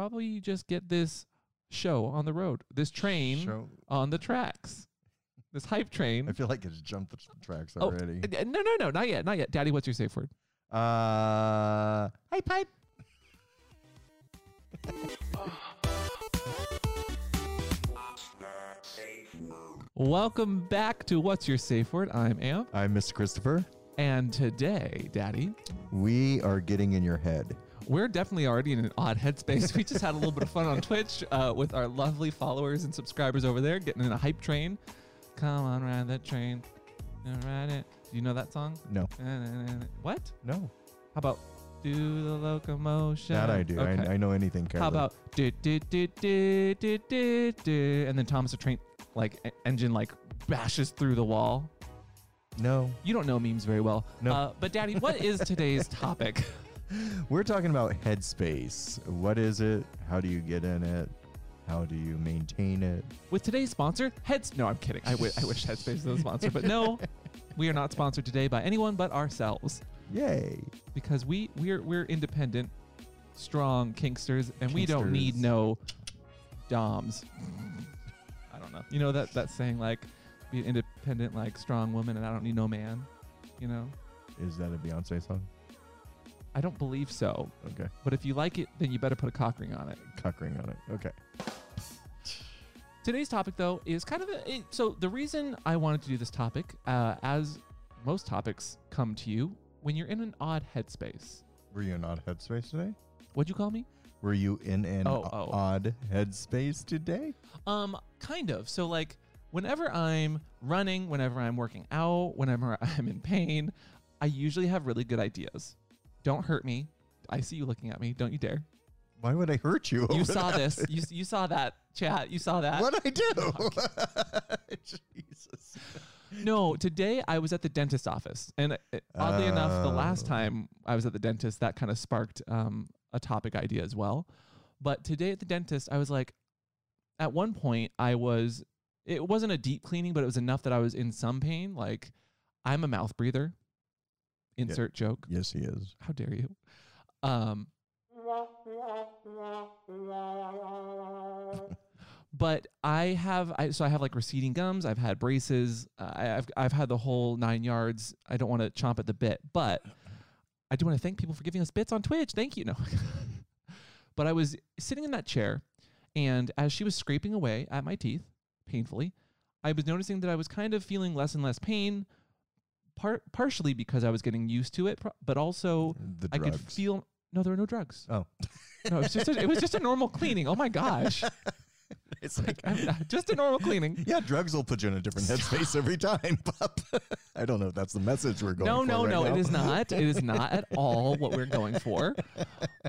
probably just get this show on the road, this train Show- on the tracks, this hype train. I feel like it's jumped the tracks Oh, already. uh, no, no, no, not yet, not yet. Daddy, what's your safe word? Uh, Hype, hype. Welcome back to What's Your Safe Word? I'm Amp. I'm Mr. Kristofer. And today, Daddy, We are getting in your head. We're definitely already in an odd headspace. we just had a little bit of fun on Twitch uh, with our lovely followers and subscribers over there, getting in a hype train. Come on, ride that train. Ride it. Do you know that song? No, What? no, How about do the locomotion? that I do. Okay. I, I know anything. How about do do do do do do do, and then Thomas the Train like engine like bashes through the wall. no? You don't know memes very well. No. Uh, but Daddy, what is today's topic? We're talking about headspace. What is it? How do you get in it? How do you maintain it? With today's sponsor, Heads. No, I'm kidding. I wish Headspace was a sponsor, but no, we are not sponsored today by anyone but ourselves Yay! because we we're we're independent, strong kinksters, and we don't need no doms. I don't know. You know that that saying like, be an independent, like strong woman, and I don't need no man. You know. Is that a Beyonce song? I don't believe so. Okay, But if you like it, then you better put a cock ring on it. cock ring on it. Okay. Today's topic, though, is kind of a. It, so, the reason I wanted to do this topic, uh, as most topics come to you when you're in an odd headspace. Were you in odd headspace today? What'd you call me? Were you in an Oh, oh. odd headspace today? Um, kind of. So, like, whenever I'm running, whenever I'm working out, whenever I'm in pain, I usually have really good ideas. Don't hurt me. I see you looking at me. Don't you dare. Why would I hurt you? You saw that? this. You, you saw that chat. You saw that. What I do? Jesus. No, today I was at the dentist office, and uh, oddly enough, the last Oh. time I was at the dentist, that kind of sparked um, a topic idea as well. But today at the dentist, I was like, at one point, I was. It wasn't a deep cleaning, but it was enough that I was in some pain. Like, I'm a mouth breather. Insert joke. Yes, he is. How dare you? Um, but I have I so I have like receding gums. I've had braces. Uh, I, I've I've had the whole nine yards. I don't want to chomp at the bit, but I do want to thank people for giving us bits on Twitch. Thank you. No, but I was sitting in that chair, and as she was scraping away at my teeth painfully, I was noticing that I was kind of feeling less and less pain. Part partially because I was getting used to it, but also The I could feel no, there were no drugs. Oh, No, it was just a, it was just a normal cleaning. Oh my gosh, it's like just a normal cleaning. yeah, drugs will put you in a different headspace every time. Pup. I don't know if that's the message we're going. No, for no, right no, now. it is not. It is not at all what we're going for.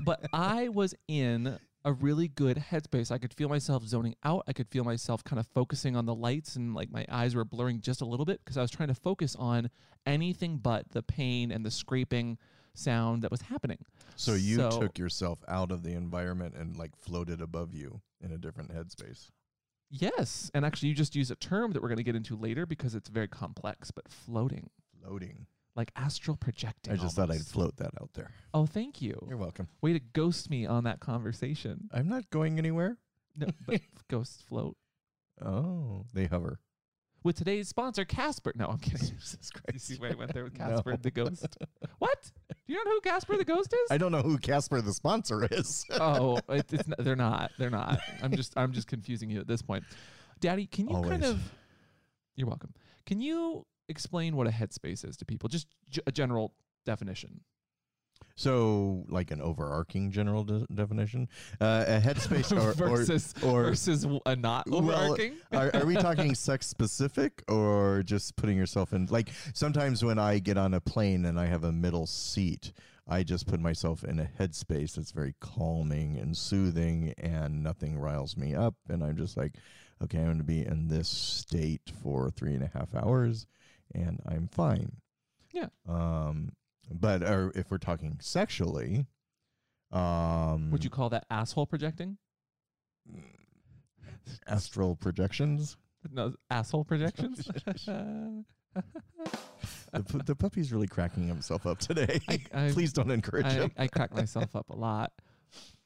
But I was in a really good headspace. I could feel myself zoning out. I could feel myself kind of focusing on the lights and like my eyes were blurring just a little bit because I was trying to focus on anything but the pain and the scraping sound that was happening. So you So- took yourself out of the environment and like floated above you in a different headspace. Yes. And actually, you just use a term that we're going to get into later because it's very complex, but floating, Floating. Like astral projecting. I just thought I'd almost. float that out there. Oh, thank you. You're welcome. Way to ghost me on that conversation. I'm not going anywhere. No, but ghosts float. Oh, they hover. With today's sponsor, Casper. No, I'm kidding. Jesus you see where I went there with. Casper the ghost? What? Do you know who Casper the ghost is? I don't know who Casper the sponsor is. oh, it, it's n- they're not. They're not. I'm just I'm just confusing you at this point. Daddy, can you kind Always. of You're welcome. Can you explain what a headspace is to people? Just g- a general definition. So, like an overarching general de- definition, uh, a headspace or, versus or, or versus a not Well, overarching. are, are we talking sex specific or just putting yourself in? Like sometimes when I get on a plane and I have a middle seat, I just put myself in a headspace that's very calming and soothing, and nothing riles me up. And I'm just like, okay, I'm going to be in this state for three and a half hours, and I'm fine. Yeah. Um, but or if we're talking sexually, um, Would you call that asshole projecting? astral projections? No, asshole projections. The, pu- the puppy's really cracking himself up today. I- I- Please don't encourage I, him. I crack myself up a lot,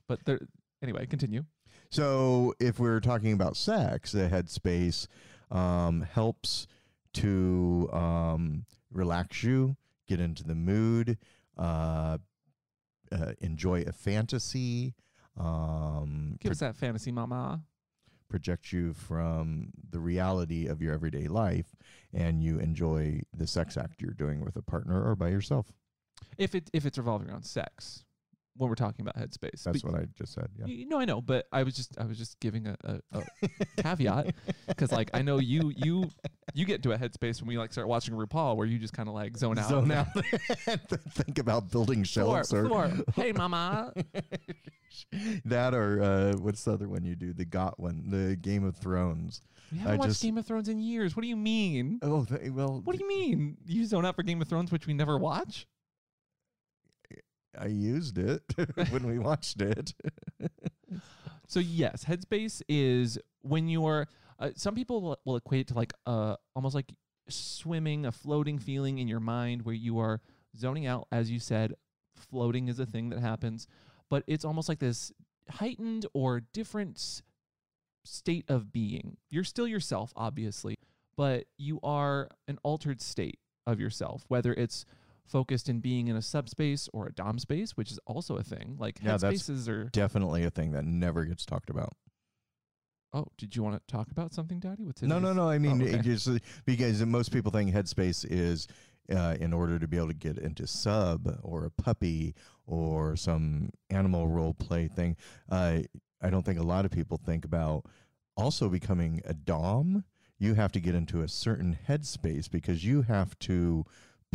but there, Anyway, continue. So, if we're talking about sex, the headspace um, helps to um, relax you, get into the mood, uh, uh, enjoy a fantasy, um, Give us that fantasy, mama. project you from the reality of your everyday life, and you enjoy the sex act you're doing with a partner or by yourself. If it if it's revolving around sex, when we're talking about headspace. That's But what I just said. Yeah. y- No, I know, but I was just I was just giving a, a, a caveat because like I know you you you get into a headspace when we like start watching RuPaul where you just kind of like zone out. Zone out. Think about building shelves or floor. Hey, mama. that or uh, what's the other one you do? The got one, the Game of Thrones. We haven't I watched just- Game of Thrones in years. What do you mean? Oh, well, What do you mean? You zone out for Game of Thrones, which we never watch? I used it when we watched it. So yes, headspace is when you're. Uh, some people will, will equate it to like uh almost like swimming, a floating feeling in your mind where you are zoning out, as you said. Floating is a thing that happens, but it's almost like this heightened or different state of being. You're still yourself, obviously, but you are an altered state of yourself, whether it's focused in being in a subspace or a dom space, which is also a thing. Like Yeah, are. Definitely a thing that never gets talked about. Oh, did you want to talk about something, Daddy? What's No, no, no. I mean, okay. it just because most people think headspace is uh, in order to be able to get into sub or a puppy or some animal role play thing. Uh, I don't think a lot of people think about also becoming a dom. You have to get into a certain headspace because you have to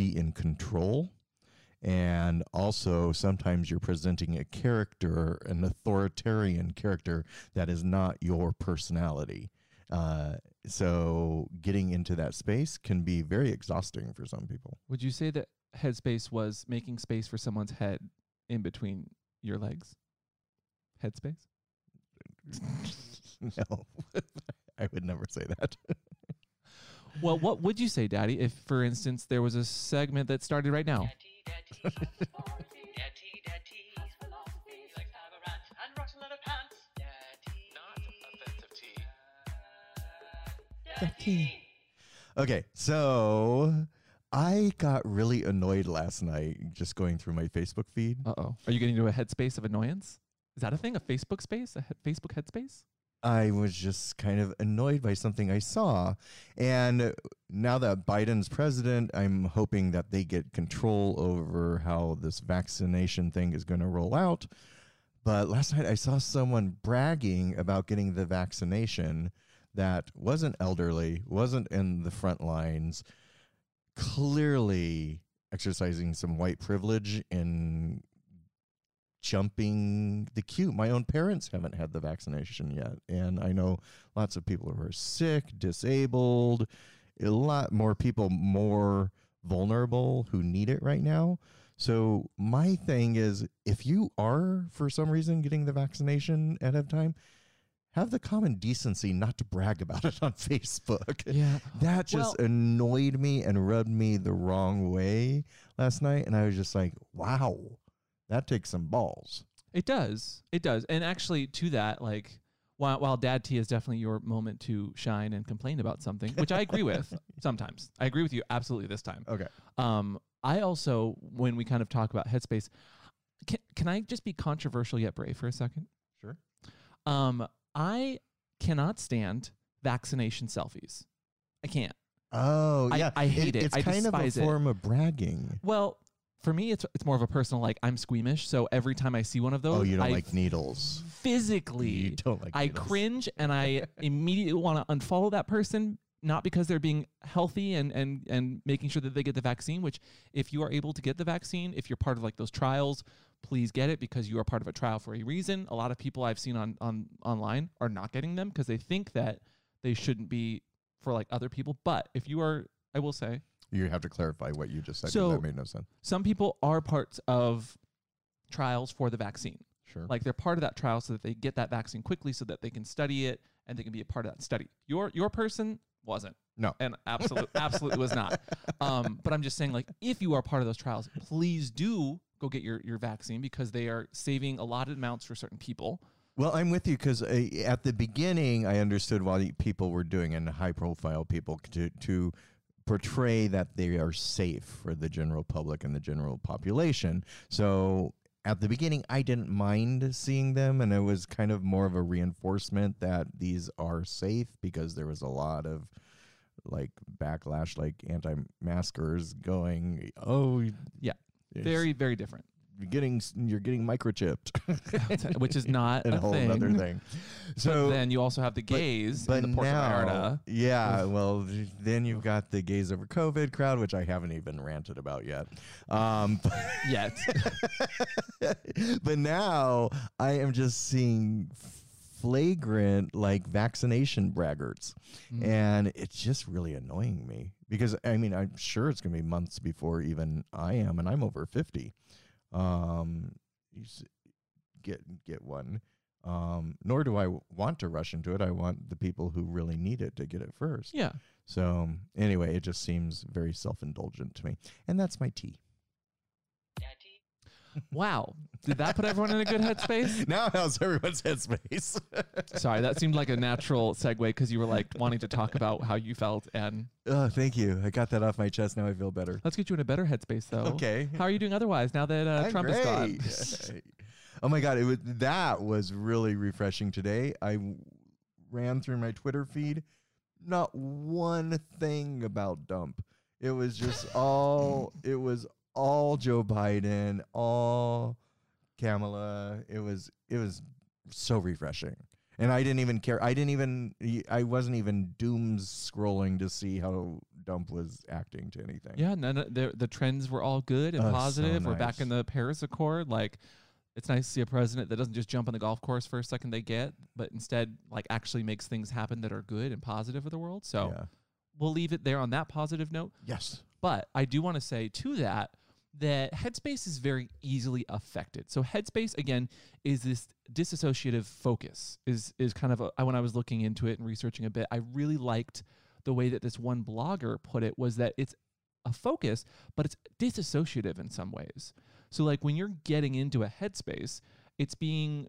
be in control. And also, sometimes you're presenting a character, an authoritarian character that is not your personality. Uh, so getting into that space can be very exhausting for some people. Would you say that headspace was making space for someone's head in between your legs? Headspace? no, I would never say that. well, what would you say, Daddy, if, for instance, there was a segment that started right now? Daddy, daddy, daddy. He likes to have a rant and rocks a lot of pants. Daddy. Not offensive tea. Daddy. Okay, so I got really annoyed last night just going through my Facebook feed. Uh oh. Are you getting into a headspace of annoyance? Is that a thing? A Facebook space? A he- Facebook headspace? I was just kind of annoyed by something I saw. And now that Biden's president, I'm hoping that they get control over how this vaccination thing is going to roll out. But last night I saw someone bragging about getting the vaccination that wasn't elderly, wasn't in the front lines, clearly exercising some white privilege and jumping the queue. My own parents haven't had the vaccination yet. And I know lots of people who are sick, disabled, a lot more people more vulnerable who need it right now. So my thing is if you are for some reason getting the vaccination ahead of time, have the common decency not to brag about it on Facebook. Yeah. That just Well- annoyed me and rubbed me the wrong way last night. And I was just like, wow, that takes some balls. It does. It does. And actually, to that, like, while, while Dad Tea is definitely your moment to shine and complain about something, which I agree with sometimes. I agree with you absolutely this time. Okay. Um, I also, when we kind of talk about headspace, can, can I just be controversial yet brave for a second? Sure. Um, I cannot stand vaccination selfies. I can't. Oh, I- yeah. I hate it. It's I kind of a despise it. form of bragging. Well, for me, it's it's more of a personal like I'm squeamish, so every time I see one of oh, those, Oh, you don't I like needles. physically You don't like I needles. cringe and I immediately want to unfollow that person, not because they're being healthy and and and making sure that they get the vaccine. Which, if you are able to get the vaccine, if you're part of like those trials, please get it because you are part of a trial for a reason. A lot of people I've seen on on online are not getting them because they think that they shouldn't be for like other people. But if you are, I will say, You have to clarify what you just said. 'cause So- that made no sense. some people are parts of trials for the vaccine. Sure. Like they're part of that trial so that they get that vaccine quickly so that they can study it and they can be a part of that study. Your your person wasn't. No. And absolutely absolutely was not. Um, but I'm just saying like if you are part of those trials, please do go get your, your vaccine because they are saving allotted amounts for certain people. Well, I'm with you because uh, at the beginning, I understood why people were doing, and high-profile people to to portray that they are safe for the general public and the general population. So at the beginning, I didn't mind seeing them, and it was kind of more of a reinforcement that these are safe because there was a lot of like backlash, like anti-maskers going, "Oh, Yeah. Very, very different. You're getting you're getting microchipped." Which is not a, whole thing. other thing. But So then you also have the gays but in the Puerto now, Vallarta. yeah, well, then you've got the gays over COVID crowd, which I haven't even ranted about yet. Um, Yet. but now I am just seeing flagrant like vaccination braggarts, Mm. and it's just really annoying me because I mean I'm sure it's gonna be months before even I am, and I'm over fifty. Um, you s- get get one. Um, nor do I w- want to rush into it. I want the people who really need it to get it first. yeah. So anyway, it just seems very self-indulgent to me, and that's my tea. Wow. Did that put everyone in a good headspace? now how's everyone's headspace? Sorry, that seemed like a natural segue because you were like wanting to talk about how you felt. And oh, thank you. I got that off my chest. Now I feel better. let's get you in a better headspace, though. Okay. How are you doing otherwise now that uh, I'm Trump is gone? oh my god, it was that was really refreshing today. I ran through my Twitter feed, not one thing about dump. It was just all it was all Joe Biden, all Kamala. It was it was so refreshing. And I didn't even care. I didn't even I wasn't even doom scrolling to see how Dump was acting to anything. Yeah, none of the the trends were all good and so positive. We're back in the Paris Accord. Like, it's nice to see a president that doesn't just jump on the golf course for a second they get, but instead like actually makes things happen that are good and positive for the world. So Yeah. we'll leave it there on that positive note. Yes. But I do want to say to that that Headspace is very easily affected. So Headspace again is this disassociative focus. Is is kind of a, when I was looking into it and researching a bit, I really liked the way that this one blogger put it was that it's a focus, but it's disassociative in some ways. So like when you're getting into a headspace, it's being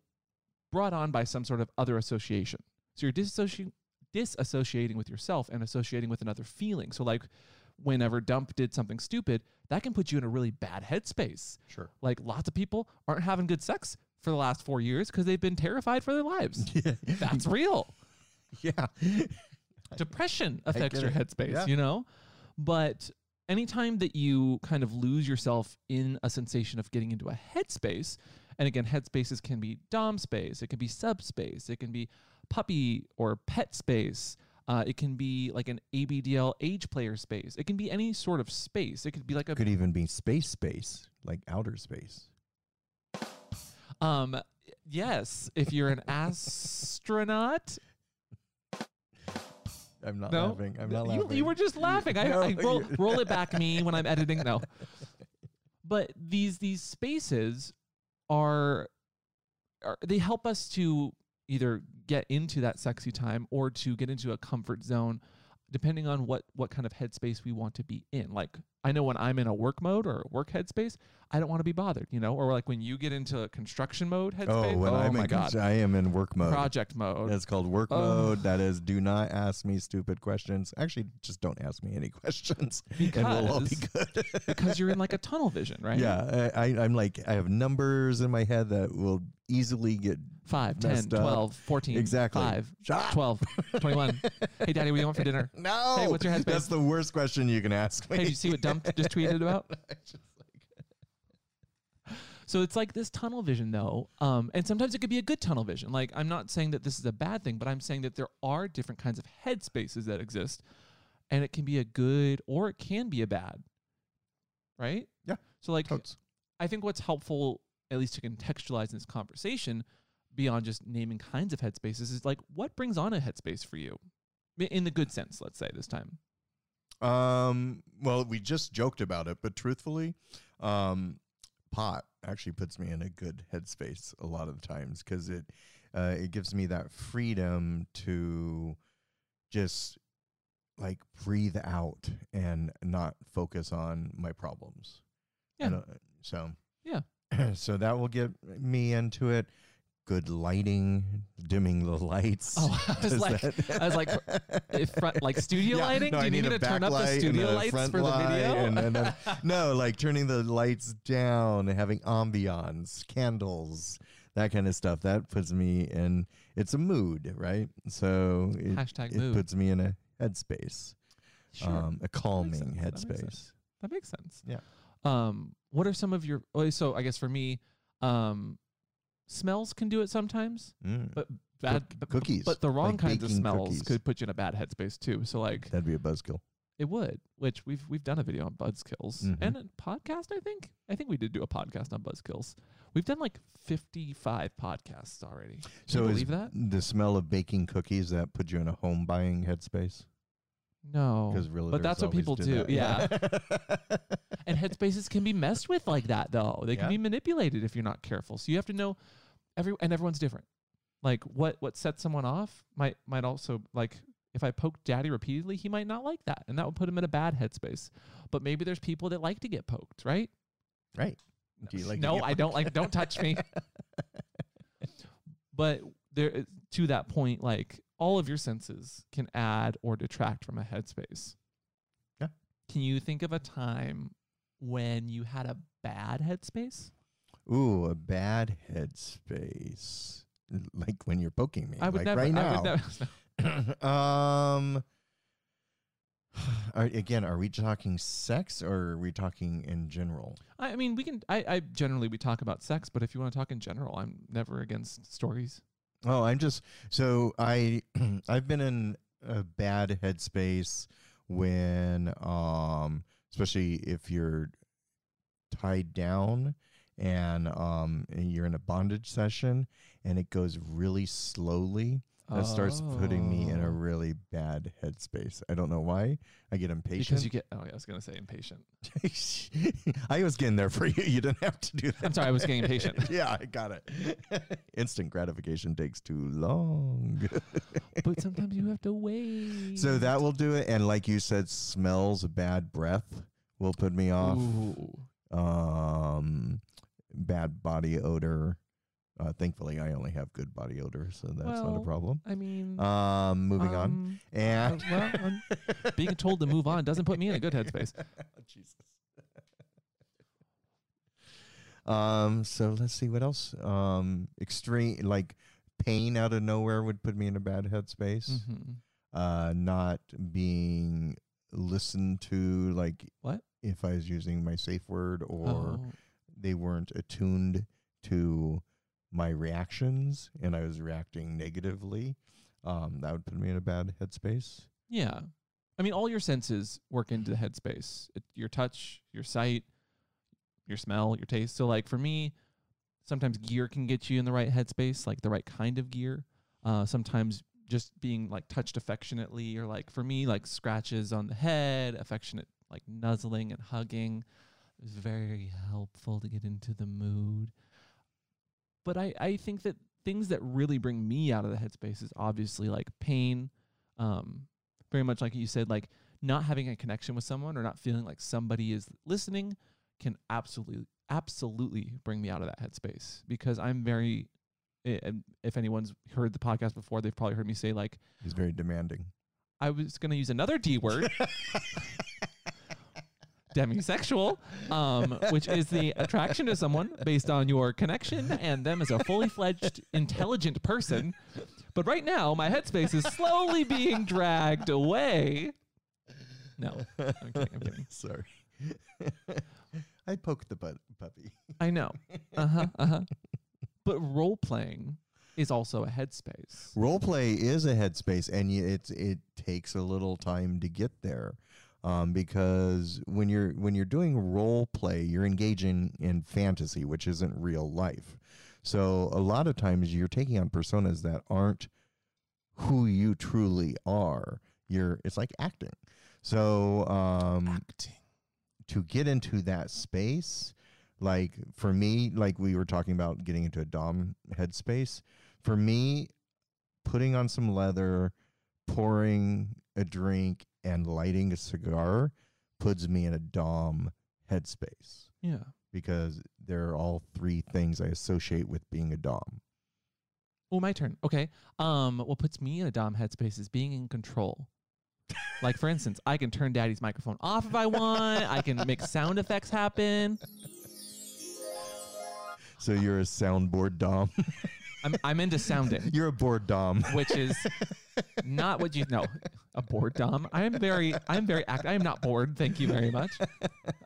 brought on by some sort of other association. So you're disassociating disassociating with yourself and associating with another feeling. So like whenever Dump did something stupid, that can put you in a really bad headspace. Sure. Like lots of people aren't having good sex for the last 4 years because they've been terrified for their lives. Yeah. That's real. yeah. Depression affects your headspace, Yeah. you know? But anytime that you kind of lose yourself in a sensation of getting into a headspace, and again, headspaces can be dom space, it can be subspace, it can be puppy or pet space, uh, it can be like an ABDL age player space, it can be any sort of space. It could be like a Could even be space space, like outer space. um yes, if you're an astronaut. I'm not No, laughing. I'm not you, laughing. you were just laughing. I, No, I roll, roll it back me when I'm editing. No, but these these spaces are, are they help us to either get into that sexy time or to get into a comfort zone, depending on what what kind of headspace we want to be in. Like I know when I'm in a work mode or work headspace, I don't want to be bothered. You know, or like when you get into construction mode oh, headspace. Oh, when I'm my in, god, I am in work mode. project mode. That's called work Oh. mode. That is, do not ask me stupid questions. Actually, just don't ask me any questions, and we'll all be good. because you're in like a tunnel vision, right? Yeah, I, I'm like, I have numbers in my head that will easily get 5, 10, messed up. 12, 14, Exactly. 5, Shut up. 12, 21. hey, Daddy, what do you want for dinner? No. Hey, what's your headspace? That's the worst question you can ask me. Hey, you see what Dump just tweeted about? Just So it's like this tunnel vision, though. Um, and sometimes it could be a good tunnel vision. Like, I'm not saying that this is a bad thing, but I'm saying that there are different kinds of headspaces that exist. And it can be a good or it can be a bad. Right? Yeah. So, like, Totes. I think what's helpful, at least to contextualize in this conversation, beyond just naming kinds of headspaces, is like what brings on a headspace for you, in the good sense. Let's say this time. Um, well, we just joked about it, but truthfully, um, pot actually puts me in a good headspace a lot of the times because it uh, it gives me that freedom to just like breathe out and not focus on my problems. Yeah. so Yeah. so that will get me into it. Good lighting, dimming the lights. Oh, I was like, that- I was like, if front, like studio Yeah, lighting. no, Do you need me to turn up the studio lights for the video? and- and then- no, like turning the lights down and having ambiance, candles, that kind of stuff. That puts me in. It's a mood, right? So it, Hashtag it mood. puts me in a headspace, Sure. um, a calming sense. That makes headspace. That makes sense. Yeah. Um, what are some of your? Oh, so I guess for me, um, smells can do it sometimes, Mm, but bad Cook- but- cookies, But the wrong like kinds of smells cookies. could put you in a bad headspace too. So like that'd be a buzzkill. it would, which we've we've done a video on buzzkills Mhm. and a podcast. I think I think we did do a podcast on buzzkills. We've done like fifty five podcasts already. Can So believe that? the smell of baking cookies that put you in a home buying headspace? No, Because realtors but that's what people do. do. that. Yeah. and headspaces can be messed with like that though they can Yeah. be manipulated if you're not careful so you have to know every and everyone's different like what what sets someone off might might also like if i poke daddy repeatedly he might not like that and that would put him in a bad headspace but maybe there's people that like to get poked right right. Do you like? to no get i don't like don't touch me but there to that point like all of your senses can add or detract from a headspace Yeah. can you think of a time when you had a bad headspace Ooh, a bad headspace. Like when you're poking me. i would like never right now. never um. Are, again, are we talking sex or are we talking in general? I I mean, we can. I, I generally we talk about sex, but if you want to talk in general, I'm never against stories. Oh, I'm just so I I've been in a bad headspace when um especially if you're tied down and um and you're in a bondage session and it goes really slowly that starts putting me in a Oh. really bad headspace. I don't know why. I get impatient. because you get. Oh, yeah, I was gonna say impatient. I was getting there for you. You didn't have to do that. I'm sorry, I was getting impatient. yeah, I got it. Instant gratification takes too long. but sometimes you have to wait. So that will do it. And like you said, smells bad breath will put me off. Ooh. Um, bad body odor. Uh, thankfully, I only have good body odor, so that's not a problem. I mean, Um, moving on. um, And uh, well, being told to move on doesn't put me in a good headspace. Jesus. um, so let's see what else. Um, extreme like pain out of nowhere would put me in a bad headspace. Mhm. uh not being listened to like What? if i was using my safe word or Oh. they weren't attuned to my reactions and i was reacting negatively um that would put me in a bad headspace Yeah. I mean, all your senses work into the headspace. It, your touch, your sight, your smell, your taste. So, like for me, sometimes gear can get you in the right headspace, like the right kind of gear. Uh, sometimes just being like touched affectionately, or like for me, like scratches on the head, affectionate, like nuzzling and hugging, is very helpful to get into the mood. But I, I think that things that really bring me out of the headspace is obviously like pain, um, very much like you said, like not having a connection with someone or not feeling like somebody is listening can absolutely, absolutely bring me out of that headspace because I'm very. i- And if anyone's heard the podcast before, they've probably heard me say like he's very demanding I was going to use another D word, demisexual, um, which is the attraction to someone based on your connection and them as a fully fledged, intelligent person. But right now, my headspace is slowly being dragged away. No, I'm kidding. I'm kidding. sorry i poked the butt puppy I know. Uh huh. Uh huh. But role playing is also a headspace. role play is a headspace and it's it takes a little time to get there um, because when you're when you're doing role play you're engaging in fantasy which isn't real life. So a lot of times you're taking on personas that aren't who you truly are. You're it's like acting. So um, Acting. to get into that space like for me like we were talking about getting into a dom headspace for me putting on some leather pouring a drink and lighting a cigar puts me in a dom headspace Yeah. because they're all three things i associate with being a dom Oh, my turn. Okay. Um, what puts me in a dom headspace is being in control. like for instance, I can turn daddy's microphone off if I want. I can make sound effects happen. So you're a soundboard dom. I'm I'm into sounding, you're a board dom. which is not what you know. A board dom. I am very I'm very act I am not bored, thank you very much.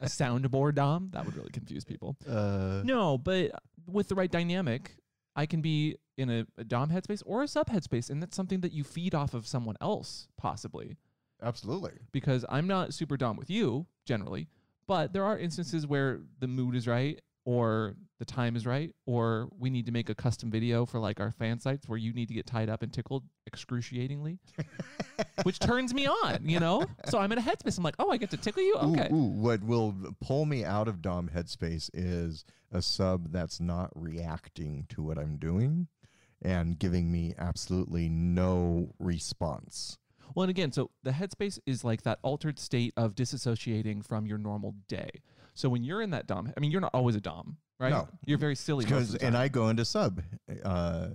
A soundboard dom. That would really confuse people. Uh, No, but with the right dynamic, I can be in a, a dom headspace or a sub headspace, and that's something that you feed off of someone else, possibly. absolutely. Because I'm not super dom with you generally, but there are instances where the mood is right, or the time is right, or we need to make a custom video for like our fan sites where you need to get tied up and tickled excruciatingly, which turns me on, you know. So I'm in a headspace. I'm like, oh, I get to tickle you. Ooh, Okay. ooh, what will pull me out of Dom headspace is a sub that's not reacting to what I'm doing and giving me absolutely no response. Well, and again, so the headspace is like that altered state of disassociating from your normal day. So when you're in that dom, I mean, you're not always a dom, right? No. you're very silly. Because and. I go into sub uh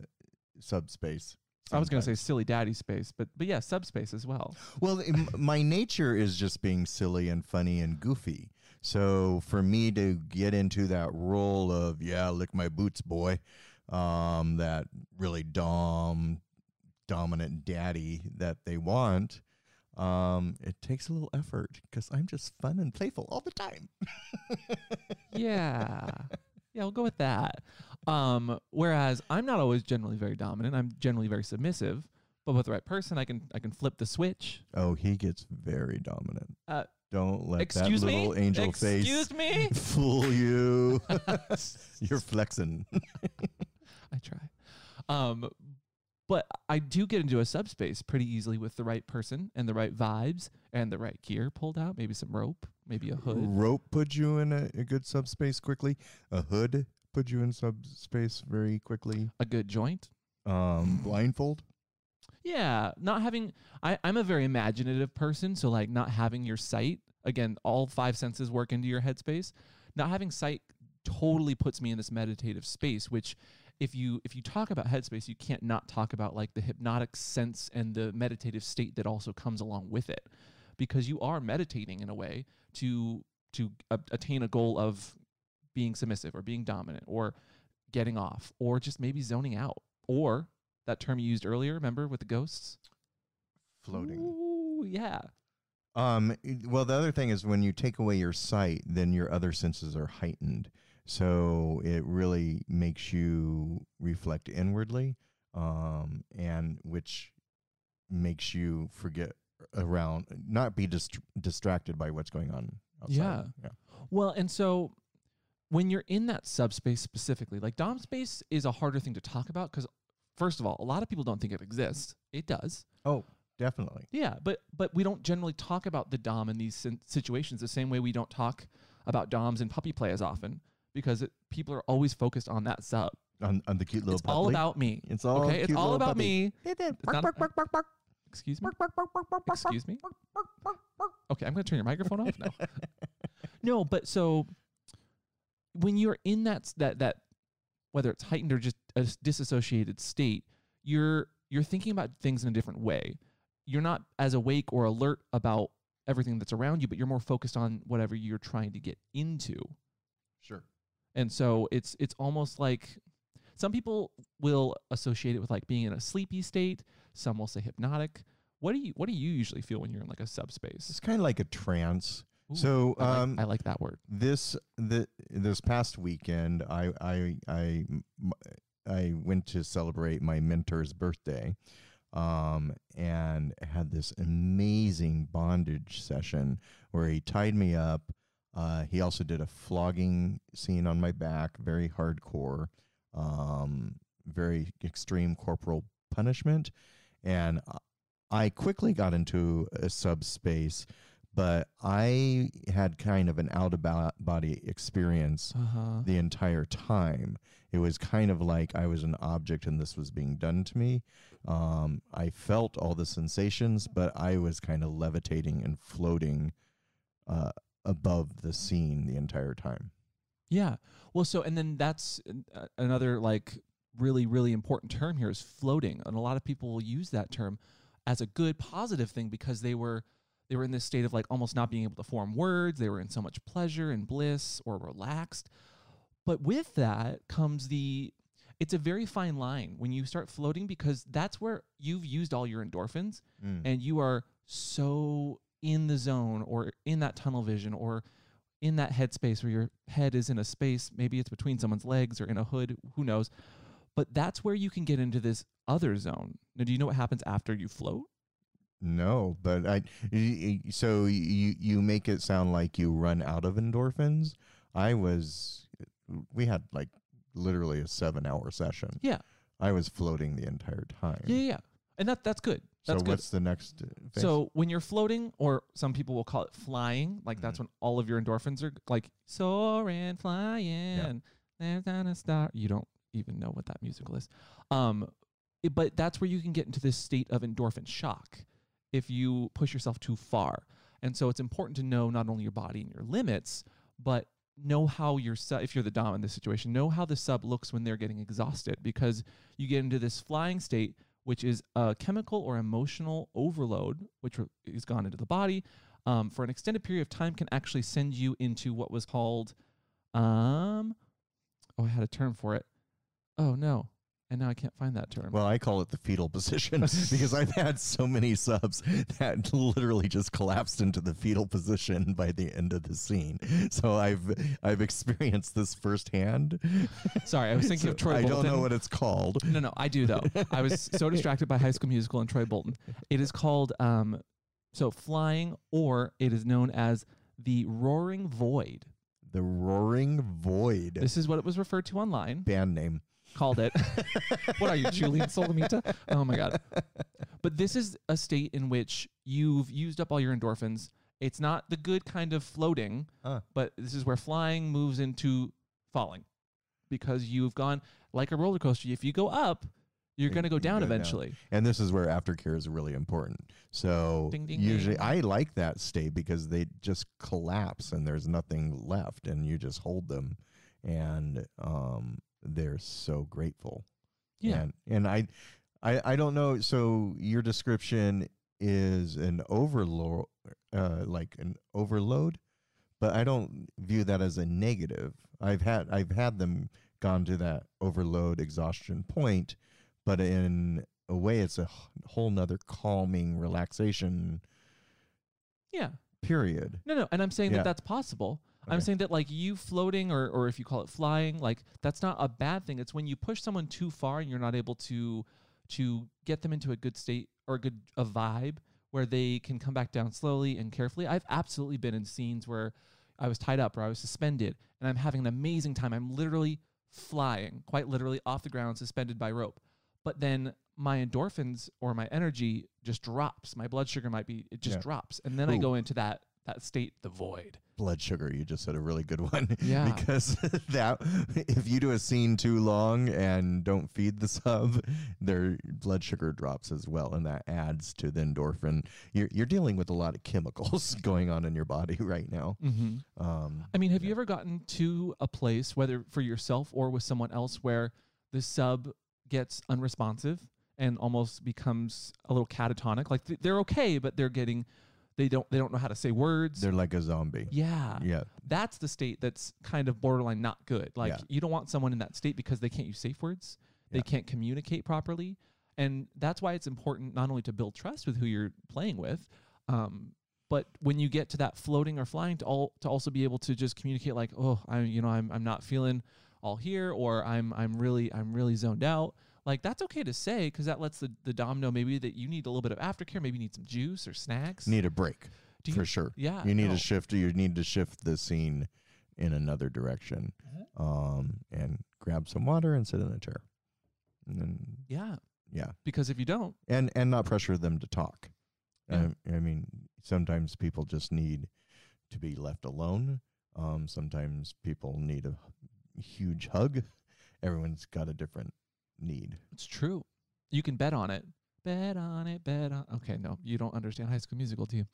subspace. I was going to say silly daddy space, but but yeah, subspace as well. Well, my nature is just being silly and funny and goofy. So for me to get into that role of yeah, lick my boots, boy, um, that really dom dominant daddy that they want, um, it takes a little effort because I'm just fun and playful all the time. Yeah, yeah, we'll go with that. Um, whereas I'm not always generally very dominant. I'm generally very submissive. But with the right person, I can I can flip the switch. Oh, he gets very dominant. Uh, Don't let excuse that me. little angel excuse face me. fool you. You're flexing. I try. Um, but I do get into a subspace pretty easily with the right person and the right vibes and the right gear pulled out. Maybe some rope, maybe a hood. Rope put you in a, a good subspace quickly. A hood put you in subspace very quickly. a good joint. Um, blindfold. Yeah, not having. I, I'm a very imaginative person, so like not having your sight again, all five senses work into your headspace. Not having sight totally puts me in this meditative space, which if you if you talk about headspace, you can't not talk about like the hypnotic sense and the meditative state that also comes along with it, because you are meditating in a way to to attain a goal of being submissive or being dominant or getting off or just maybe zoning out or that term you used earlier, remember with the ghosts? Floating. Ooh, yeah. Um, well, the other thing is when you take away your sight, then your other senses are heightened. So it really makes you reflect inwardly, um, and which makes you forget around, not be dist- distracted by what's going on outside. Yeah. yeah. Well, and so when you're in that subspace specifically, like Dom space is a harder thing to talk about because first of all, a lot of people don't think it exists. It does. Oh, definitely. Yeah, but but we don't generally talk about the Dom in these sin- situations the same way we don't talk about Doms in puppy play as often because it, people are always focused on that sub. On, on the cute little it's all puppy. about me. It's all okay, it's cute all little about puppy. me. Not- Excuse me. Excuse me. Okay, I'm going to turn your microphone off now. No, but so when you're in that s- that that whether it's heightened or just a s- disassociated state, you're you're thinking about things in a different way. You're not as awake or alert about everything that's around you, but you're more focused on whatever you're trying to get into. Sure. And so it's it's almost like some people will associate it with like being in a sleepy state. Some will say hypnotic. What do you what do you usually feel when you're in like a subspace? It's kind of like a trance. Ooh, so, I like, um, I like that word. this the this past weekend I I I m- I went to celebrate my mentor's birthday um and had this amazing bondage session where he tied me up uh he also did a flogging scene on my back very hardcore um very extreme corporal punishment and I quickly got into a subspace but I had kind of an out of body experience Uh-huh. the entire time. It was kind of like I was an object and this was being done to me. Um, I felt all the sensations, but I was kind of levitating and floating uh, above the scene the entire time. Yeah. Well, so and then that's uh, another like really really important term here is floating, and a lot of people will use that term as a good positive thing because they were they were in this state of like almost not being able to form words. They were in so much pleasure and bliss or relaxed. But with that comes the it's a very fine line when you start floating because that's where you've used all your endorphins Mm. and you are so in the zone or in that tunnel vision or in that headspace where your head is in a space maybe it's between someone's legs or in a hood who knows but that's where you can get into this other zone now do you know what happens after you float No, but I So you you make it sound like you run out of endorphins. I was. We had like literally a seven hour session. Yeah. I was floating the entire time. yeah, yeah. And that that's good So that's good what's the next? phase? So when you're floating, or some people will call it flying, like that's when all of your endorphins are like soaring, flying. There's not a star. You don't even know what that musical is. Um, it- but that's where you can get into this state of endorphin shock if you push yourself too far. And so it's important to know not only your body and your limits, but know how your sub, if you're the dom in this situation, know how the sub looks when they're getting exhausted because you get into this flying state, which is a chemical or emotional overload, which is gone into the body um, for an extended period of time can actually send you into what was called, um, oh, I had a term for it. Oh no, and now I can't find that term. Well, I call it the fetal position because I've had so many subs that literally just collapsed into the fetal position by the end of the scene. So I've I've experienced this firsthand. Sorry, I was thinking So of Troy Bolton. I Bolton. don't know what it's called. No, no, I do though. I was so distracted by High School Musical and Troy Bolton. It is called um, so flying, or it is known as the roaring void. The Roaring Void This is what it was referred to online. band name. Called it. what are you, Julien Solomita? Oh my god! But this is a state in which you've used up all your endorphins. It's not the good kind of floating, Huh. but this is where flying moves into falling, because you've gone like a roller coaster. If you go up, you're going to go you down go down. eventually. And this is where aftercare is really important. So Ding, ding, usually ding. I like that state because they just collapse and there's nothing left and you just hold them and um they're so grateful. Yeah. And and I I I don't know so your description is an overload uh like an overload but I don't view that as a negative. I've had I've had them gone to that overload exhaustion point, but in a way it's a whole nother calming relaxation Yeah. period. No, no. And I'm saying Yeah. that that's possible. I'm saying that like you floating or or if you call it flying, like that's not a bad thing. It's when you push someone too far and you're not able to to get them into a good state or a good a vibe where they can come back down slowly and carefully. I've absolutely been in scenes where I was tied up or I was suspended and I'm having an amazing time. I'm literally flying, quite literally off the ground suspended by rope. But then my endorphins or my energy just drops. My blood sugar might be it just Yeah. drops. And then I go into that that state, the void. Blood sugar, you just said a really good one. Yeah. because that if you do a scene too long and don't feed the sub, their blood sugar drops as well, and that adds to the endorphin. You're you're dealing with a lot of chemicals going on in your body right now. Mm-hmm. Um, I mean, have you ever gotten to a place, whether for yourself or with someone else, where the sub gets unresponsive and almost becomes a little catatonic? Like th- they're okay, but they're getting they don't they don't know how to say words. they're like a zombie. yeah. Yeah. that's the state that's kind of borderline not good. Like Yeah. you don't want someone in that state because they can't use safe words, they Yeah. can't communicate properly, and that's why it's important not only to build trust with who you're playing with, um, but when you get to that floating or flying, to all to also be able to just communicate like, oh, I'm you know I'm I'm not feeling all here, or I'm I'm really I'm really zoned out. Like that's okay to say because that lets the the dom know maybe that you need a little bit of aftercare, maybe you need some juice or snacks. Need a break Do for sure. Yeah, you need no. to shift. You need to shift the scene in another direction, Mm-hmm. um, and grab some water and sit in a chair, and then Yeah, yeah, because if you don't, and and not pressure them to talk. Yeah. Um, I mean, sometimes people just need to be left alone. Um, sometimes people need a huge hug. Everyone's got a different need. It's true. You can bet on it. Bet on it. Bet on. Okay, no, you don't understand High School Musical, do you?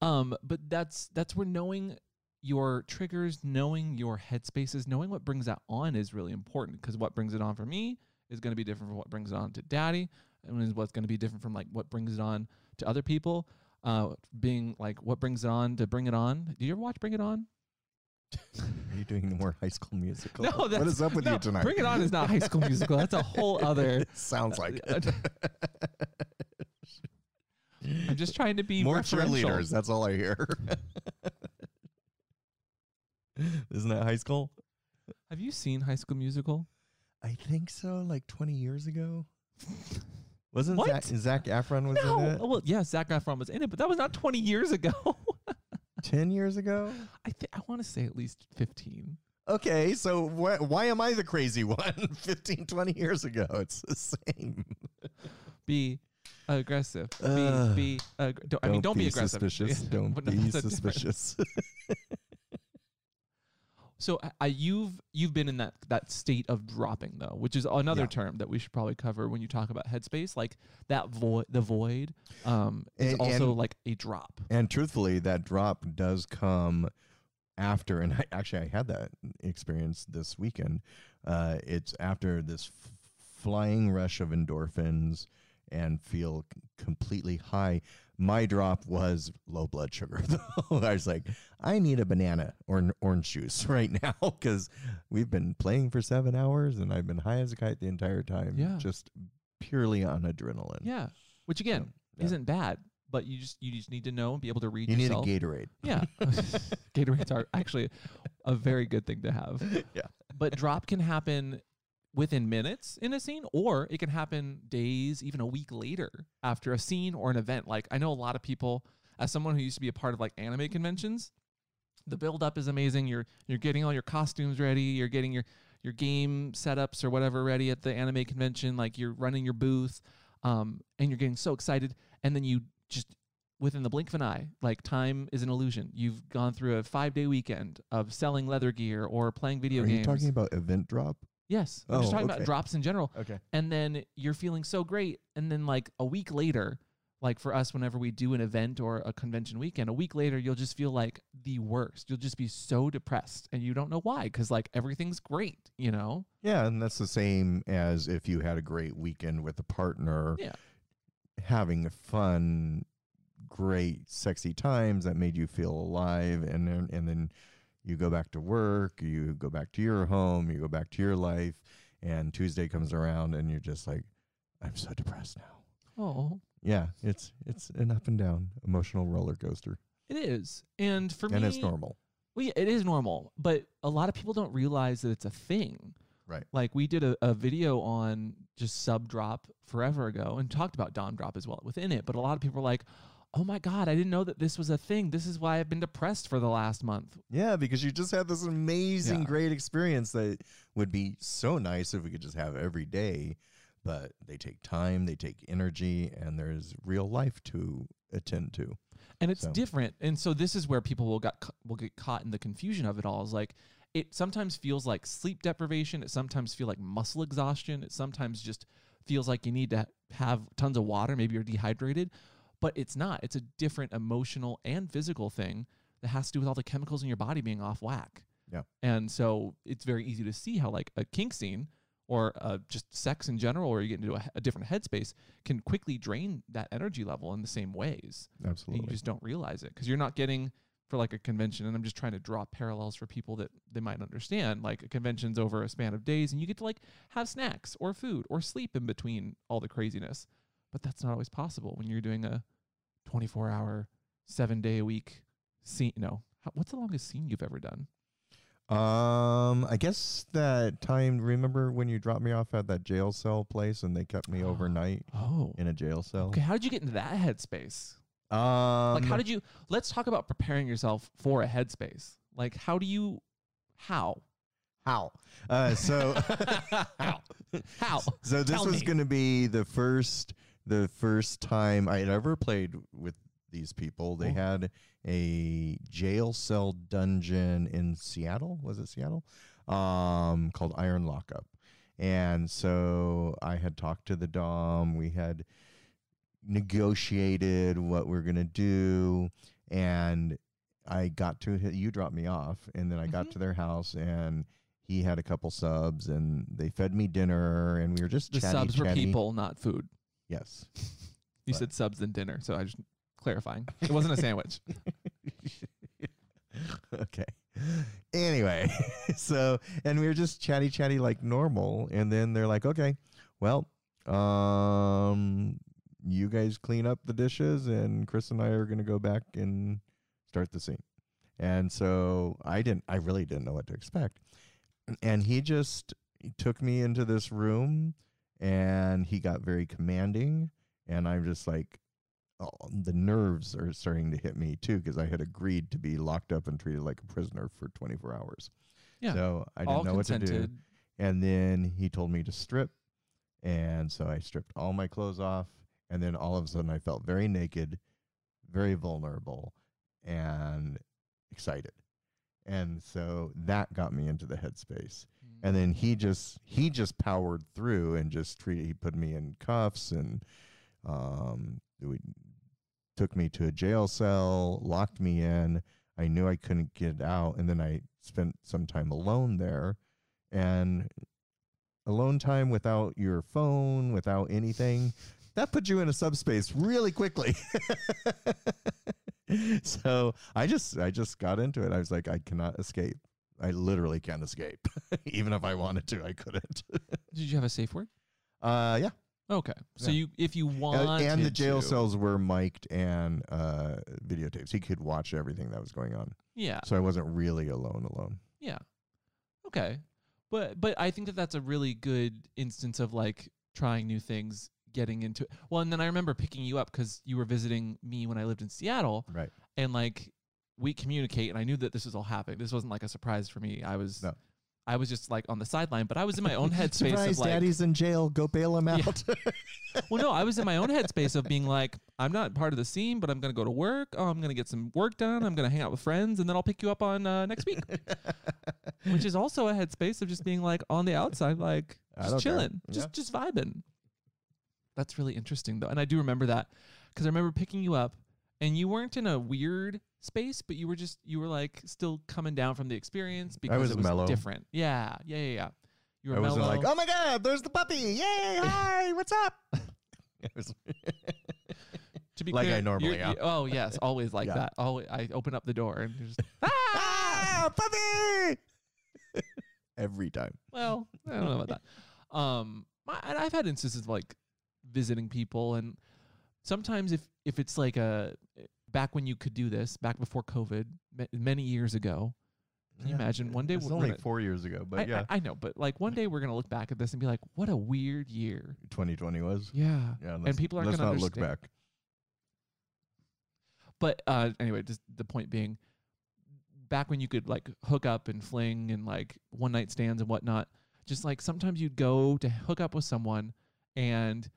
Um, but that's that's where knowing your triggers, knowing your headspaces, knowing what brings that on is really important. Because what brings it on for me is going to be different from what brings it on to daddy, and is what's going to be different from like what brings it on to other people. Uh, being like what brings it on to bring it on. Do you ever watch Bring It On? Are you doing more High School Musical? No, what that's- is up with no, you tonight? Bring It On is not High School Musical. That's a whole other. Sounds like Uh, it. I'm just trying to be more referential. cheerleaders. That's all I hear. Isn't that high school? Have you seen High School Musical? I think so. Like 20 years ago. Wasn't What? Zac, Zac Efron was no. in it? Oh, Well, yeah, Zac Efron was in it, but that was not 20 years ago. 10 years ago? I think I want to say at least 15. Okay, so wh- why am I the crazy one 15, 20 years ago? It's the same. Be aggressive. Be be. Ag- don't, I mean, don't be, aggressive. suspicious. Don't But no, be that's a different- suspicious. So uh, I, you've you've been in that that state of dropping though, which is another Yeah. term that we should probably cover when you talk about headspace. Like that void, the void, um, is And- also and- like a drop. And truthfully, that drop does come after, and I, actually, I had that experience this weekend. Uh, it's after this f- flying rush of endorphins and feel c- completely high. My drop was low blood sugar, though. I was like, I need a banana or an orange juice right now because we've been playing for seven hours and I've been high as a kite the entire time, Yeah. just purely on adrenaline. Yeah, which again yeah. isn't bad, but you just you just need to know and be able to read You need a. Gatorade. Yeah. Gatorades are actually a very good thing to have. Yeah. But drop can happen within minutes in a scene, or it can happen days, even a week later after a scene or an event. Like I know a lot of people, as someone who used to be a part of like anime conventions, the build up is amazing. You're you're getting all your costumes ready, you're getting your your game setups or whatever ready at the anime convention, like you're running your booth, um, and you're getting so excited, and then you just within the blink of an eye, like time is an illusion. You've gone through a five day weekend of selling leather gear or playing video Are games. you talking about event drop? Yes, I'm just Oh, talking okay. about drops in general. Okay. And then you're feeling so great, and then like a week later, like for us, whenever we do an event or a convention weekend, a week later you'll just feel like the worst. You'll just be so depressed, and you don't know why, because like everything's great, you know? Yeah, and that's the same as if you had a great weekend with a partner, Yeah. having fun, great, sexy times that made you feel alive, and then and then you go back to work, you go back to your home, you go back to your life, and Tuesday comes around, and you're just like, I'm so depressed now. Oh, Yeah, it's it's an up and down emotional roller coaster, it is. And for and me, it's normal. Well, yeah, it is normal, but a lot of people don't realize that it's a thing. Right. Like we did a, a video on just sub drop forever ago and talked about dom drop as well within it. But a lot of people are like, "Oh my god, I didn't know that this was a thing. This is why I've been depressed for the last month." Yeah, because you just had this amazing, Yeah. great experience that would be so nice if we could just have every day. But they take time, they take energy, and there's real life to attend to. and it's So- different. And so this is where people will got ca- will get caught in the confusion of it all. Is like it sometimes feels like sleep deprivation. It sometimes feel like muscle exhaustion. It sometimes just feels like you need to have tons of water. Maybe you're dehydrated, but it's not. It's a different emotional and physical thing that has to do with all the chemicals in your body being off whack. Yeah. And so it's very easy to see how like a kink scene or uh, just sex in general, or you get into a, a different headspace, can quickly drain that energy level in the same ways and Absolutely. you just don't realize it because you're not getting for like a convention and i'm just trying to draw parallels for people that they might understand like a convention's over a span of days and you get to like have snacks or food or sleep in between all the craziness but that's not always possible when you're doing a 24 hour seven day a week scene no. How, what's the longest scene you've ever done? Um, I guess that time. Remember when you dropped me off at that jail cell place and they kept me overnight oh. in a jail cell? okay how did you get into that headspace? Um, like how did you let's talk about preparing yourself for a headspace. Like how do you how? How? Uh, so how? How? So this Tell was going to be the first the first time I had ever played with these people. They Oh. had a jail cell dungeon in Seattle. Was it Seattle? Um, called Iron Lockup. And so I had talked to the Dom. We had negotiated what we're gonna do, and I got to you dropped me off, and then I got Mhm. to their house, and he had a couple subs, and they fed me dinner, and we were just The chatty, subs were chatty. people, not food. Yes. You But- said subs and dinner, so I just clarifying. It wasn't a sandwich. okay. Anyway, so and we were just chatty chatty like normal, and then they're like, "Okay, well, um, you guys clean up the dishes, and Chris and I are gonna go back and start the scene." And so I didn't, I really didn't know what to expect, and he just took me into this room, and he got very commanding, and I'm just like, oh, the nerves are starting to hit me too because I had agreed to be locked up and treated like a prisoner for 24 hours. Yeah. So I didn't All know what to do. consented. And then he told me to strip. And so I stripped all my clothes off. And then all of a sudden I felt very naked, very vulnerable, and excited. And so that got me into the headspace. And then he just he just powered through and just treated he put me in cuffs and um we took me to a jail cell, locked me in. I knew I couldn't get out and then I spent some time alone there and alone time without your phone, without anything, that put you in a subspace really quickly. so I just I just got into it. I was like, I cannot escape. I literally can't escape. Even if I wanted to, I couldn't. Did you have a safe word? uh yeah. Okay. So Yeah. you, if you want, wanted and the jail cells were mic'd and uh videotapes. He could watch everything that was going on. Yeah. So I wasn't really alone alone. Yeah. Okay. But but I think that that's a really good instance of like trying new things, getting into it. Well, and then I remember picking you up because you were visiting me when I lived in Seattle, Right. and like we communicate, and I knew that this was all happening. This wasn't like a surprise for me. I was No. I was just like on the sideline, but I was in my own headspace Surprise, of like, daddy's in jail. Go bail him Yeah. out. well, no, I was in my own headspace of being like, I'm not part of the scene, but I'm gonna go to work. Oh, I'm gonna get some work done. I'm gonna hang out with friends, and then I'll pick you up on uh, next week. which is also a headspace of just being like on the outside, like just don't care. chilling, Yeah. just just vibing. That's really interesting though, and I do remember that because I remember picking you up, and you weren't in a weird space, but you were just you were like still coming down from the experience because was it was mellow. different. Yeah, yeah, yeah, yeah. You were I wasn't mellow. like, oh my god, there's the puppy! Yay! Hi, what's up? It was- to be like I normally you're- am. you- Oh yes, always like Yeah. that. Always, I open up the door and you're just ah, puppy! Every time. Well, I don't know about that. Um, I, and I've had instances of like visiting people, and sometimes if if it's like a back when you could do this, back before COVID, ma- many years ago. Can you imagine one day It's only gonna- four years ago, but I, yeah, I, I know, but like one day we're gonna look back at this and be like, "What a weird year." 2020 was. Yeah, Yeah, and people aren't let's gonna not look back. But uh, anyway, just the point being, back when you could like hook up and fling and like one night stands and whatnot, just like sometimes you'd go to hook up with someone and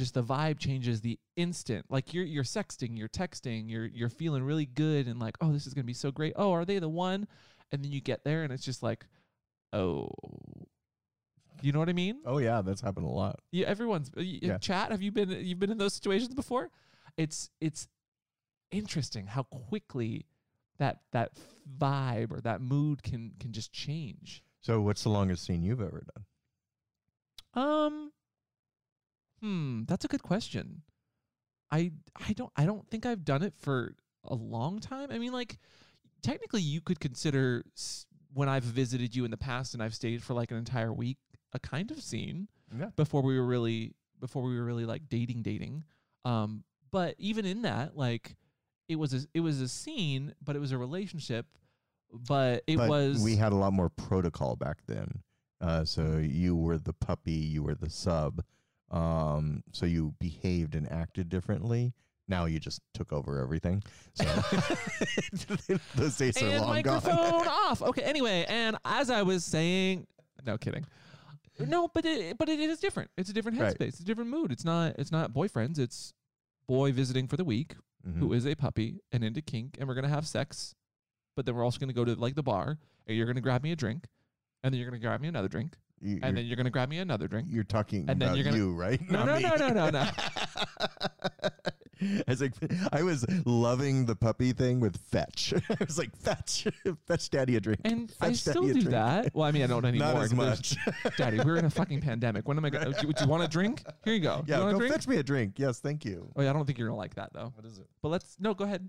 just the vibe changes the instant. Like you're you're sexting, you're texting, you're you're feeling really good and like, oh, this is gonna be so great. Oh, are they the one? And then you get there and it's just like, oh, you know what I mean? Oh yeah, that's happened a lot. Yeah, everyone's uh, Yeah. chat. Have you been you've been in those situations before? It's it's interesting how quickly that that vibe or that mood can can just change. So, what's the longest scene you've ever done? Um Hmm, that's a good question. I I don't I don't think I've done it for a long time. I mean like technically you could consider when I've visited you in the past and I've stayed for like an entire week a kind of scene. Yeah. before we were really before we were really like dating dating um but even in that like it was a it was a scene but it was a relationship but it but was we had a lot more protocol back then. Uh, so you were the puppy, you were the sub. Um, so you behaved and acted differently. Now you just took over everything. So those days are and long microphone gone. off okay anyway and as i was saying no kidding no but it but it is different it's a different Right. headspace it's a different mood it's not it's not boyfriends it's boy visiting for the week Mhm. who is a puppy and into kink and we're gonna have sex but then we're also gonna go to like the bar and you're gonna grab me a drink and then you're gonna grab me another drink You- and then you're gonna grab me another drink you're talking and then about you're gonna- you, right? No, no, no, no, no, no. I was like, I was loving the puppy thing with fetch. I was like, fetch, fetch daddy a drink. And I still do drink. that. Well, I mean, I don't anymore. Not as 'cause there's- much. Daddy, we're in a fucking pandemic. When am I going to? Would you want a drink? Here you go. yeah, you go drink? fetch me a drink. Yes, thank you. Oh, yeah, I don't think you're going to like that, though. What is it? But let's, no, go ahead.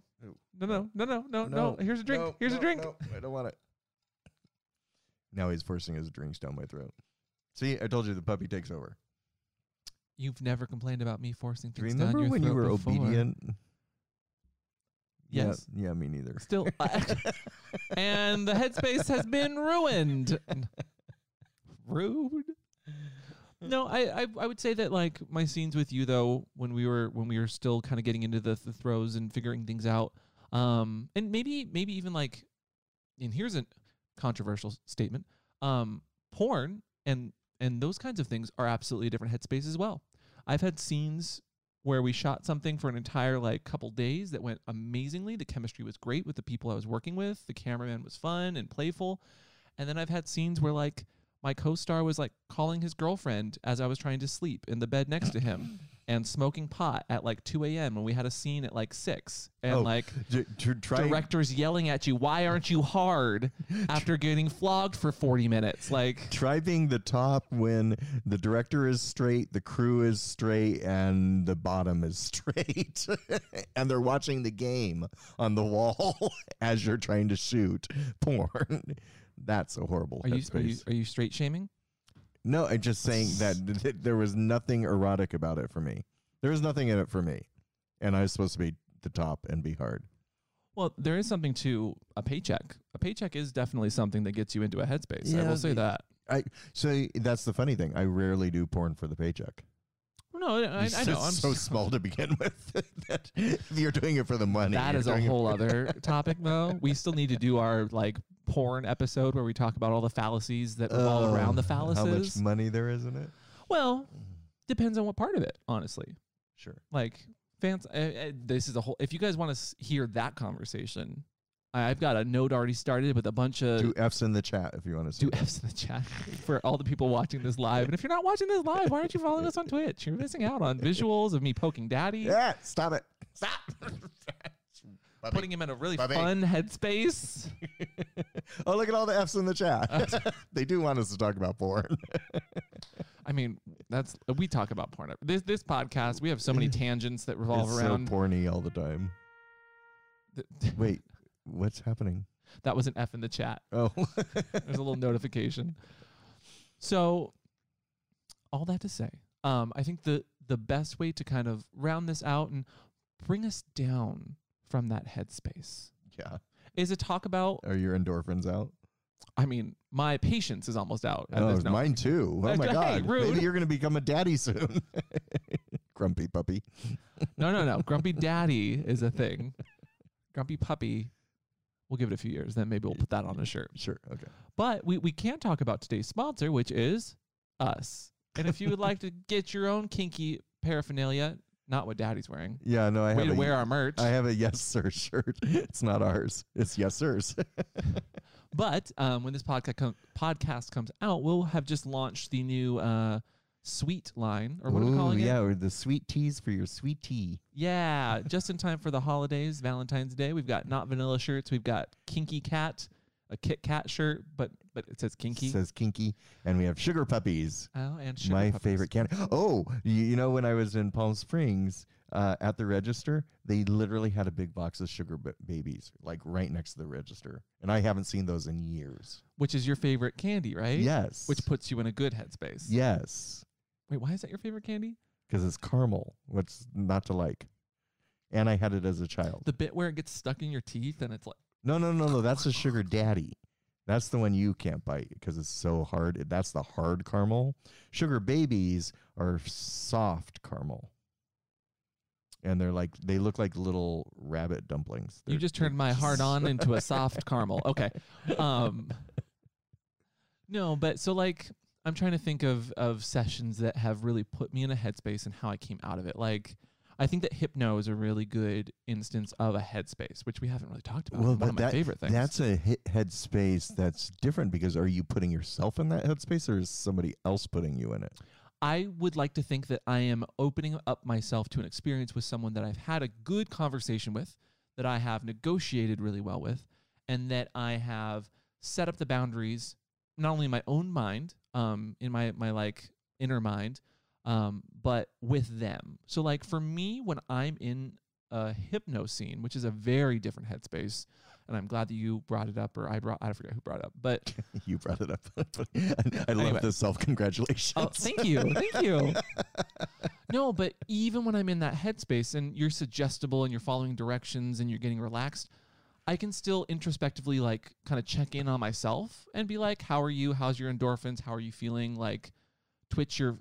No, no, no, no, no, no. Here's a drink. no, Here's no, a drink. no, I don't want it. Now he's forcing his drinks down my throat. See, I told you the puppy takes over. You've never complained about me forcing you things down remember your when you throat were before. obedient? Yes. Yeah, yeah, me neither. Still, and the headspace has been ruined. Rude. No, I, I I would say that like my scenes with you though, when we were when we were still kind of getting into the, the throws and figuring things out, um, and maybe maybe even like, and here's a controversial statement, um, porn and and those kinds of things are absolutely a different headspace as well. I've had scenes where we shot something for an entire like couple days that went amazingly. The chemistry was great with the people I was working with. The cameraman was fun and playful. And then I've had scenes where like my co-star was like calling his girlfriend as I was trying to sleep in the bed next to him and smoking pot at like 2 a.m. when we had a scene at like 6 and Oh, like tr- try directors yelling at you, why aren't you hard after getting flogged for 40 minutes? Like try being the top when the director is straight, the crew is straight, and the bottom is straight, and they're watching the game on the wall as you're trying to shoot porn. That's a horrible are you, are you headspace. are you straight shaming? No, I'm just saying that th- th- there was nothing erotic about it for me. There was nothing in it for me, and I was supposed to be the top and be hard. Well, there is something to a paycheck. A paycheck is definitely something that gets you into a headspace. I Yeah, will say that. I so that's the funny thing. I rarely do porn for the paycheck. No, I, It's I know. just I'm so small to begin with that you're doing it for the money, That you're is a doing it whole other topic, though. We still need to do our like porn episode where we talk about all the fallacies that revolve Oh, around the fallacies. How much money there is in it? Well, depends on what part of it, honestly. Sure. Like fans, uh, uh, this is a whole. If you guys want to s- hear that conversation, I, I've got a note already started with a bunch of Do F's in the chat if you want to see. do F's in the chat for all the people watching this live. And if you're not watching this live, why aren't you following us on Twitch? You're missing out on visuals of me poking daddy, Yeah, stop it. Stop. putting him in a really fun headspace. oh, look at all the F's in the chat. they do want us to talk about porn. I mean, that's we talk about porn. This this podcast, we have so many tangents that revolve it's around. so porny all the time. Wait, what's happening? that was an F in the chat. Oh, There's a little notification. So, all that to say, um, I think the the best way to kind of round this out and bring us down from that headspace yeah. Is to talk about. Are your endorphins out? I mean, my patience is almost out. at Oh, this- mine too. Oh my hey, god. rude. Maybe you're gonna become a daddy soon. Grumpy puppy. No, no, no. Grumpy Daddy is a thing. Grumpy Puppy. We'll give it a few years, then maybe we'll put that on a shirt. Sure. Okay. But we, we can talk about today's sponsor, which is us. And if you would like to get your own kinky paraphernalia, not what Daddy's wearing, Yeah. No, I way have to a, wear our merch. I have a yes sir shirt. It's not ours. It's yes sirs. but um, when this podcast com- podcast comes out, we'll have just launched the new uh, sweet line, or what are we Ooh, calling it? yeah, or the sweet teas for your sweet tea. Yeah, just in time for the holidays, Valentine's Day. We've got not vanilla shirts. We've got Kinky Cat, a Kit Kat shirt, but but it says Kinky. Says kinky, and we have sugar puppies. oh, and sugar my puppies. favorite candy. Oh, you, you know when I was in Palm Springs uh, at the register, they literally had a big box of sugar ba- babies, like right next to the register, and I haven't seen those in years. which is your favorite candy, right? Yes. Which puts you in a good headspace. yes, Wait, why is that your favorite candy? because it's caramel. What's not to like? And I had it as a child. The bit where it gets stuck in your teeth and it's like, No, no, no, no. That's a sugar daddy. That's the one you can't bite because it's so hard. That's the hard caramel. Sugar babies are soft caramel. And they're like they look like little rabbit dumplings. you They're- just turned my hard on into a soft caramel. Okay. Um, no, but so like I'm trying to think of of sessions that have really put me in a headspace and how I came out of it. Like I think that hypno is a really good instance of a headspace, which we haven't really talked about. Well, One but of my that- favorite things. That's a hit headspace that's different because are you putting yourself in that headspace or is somebody else putting you in it? I would like to think that I am opening up myself to an experience with someone that I've had a good conversation with, that I have negotiated really well with, and that I have set up the boundaries not only in my own mind, um, in my my like inner mind, um, but with them. So like for me, when I'm in a hypno scene, which is a very different headspace, and I'm glad that you brought it up, or I brought I forget who brought it up, but you brought it up. I love Anyway. the self congratulations. Oh, thank you. Thank you. no, but even when I'm in that headspace and you're suggestible and you're following directions and you're getting relaxed, I can still introspectively like kind of check in on myself and be like, how are you? How's your endorphins? How are you feeling? Like twitch your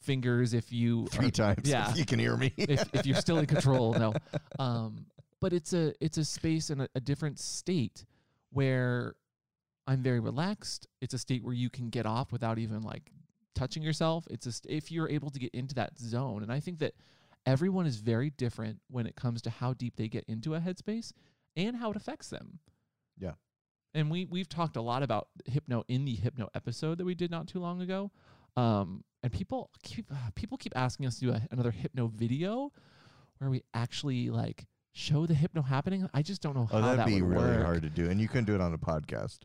fingers if you Three are- times. Yeah. If you can hear me. if, if you're still in control, no. Um, but it's a it's a space and a, a different state where I'm very relaxed. It's a state where you can get off without even like touching yourself. It's just st- if you're able to get into that zone, and I think that everyone is very different when it comes to how deep they get into a headspace and how it affects them. Yeah. And we we've talked a lot about hypno in the hypno episode that we did not too long ago. Um, and people keep uh, people keep asking us to do a, another hypno video where we actually like show the hypno happening. I just don't know oh, how that'd that be would really work. hard to do. And you couldn't do it on a podcast.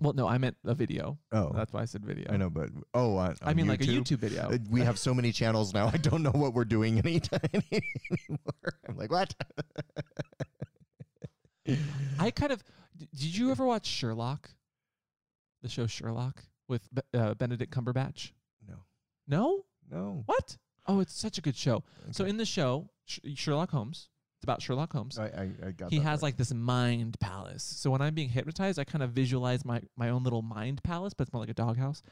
Well, no, I meant a video. Oh, That's why I said video. I know, but oh, on, I on mean, like a YouTube? YouTube video. Uh, we have so many channels now. I don't know what we're doing anytime anymore. I'm like, what? I kind of did. You ever watch Sherlock? The show Sherlock with uh, Benedict Cumberbatch. no, No, no. what? Oh, it's such a good show. So in the show, Sh- Sherlock Holmes. It's about Sherlock Holmes. I, I, I got he has part. like this mind palace. So when I'm being hypnotized, I kind of visualize my my own little mind palace, but it's more like a doghouse,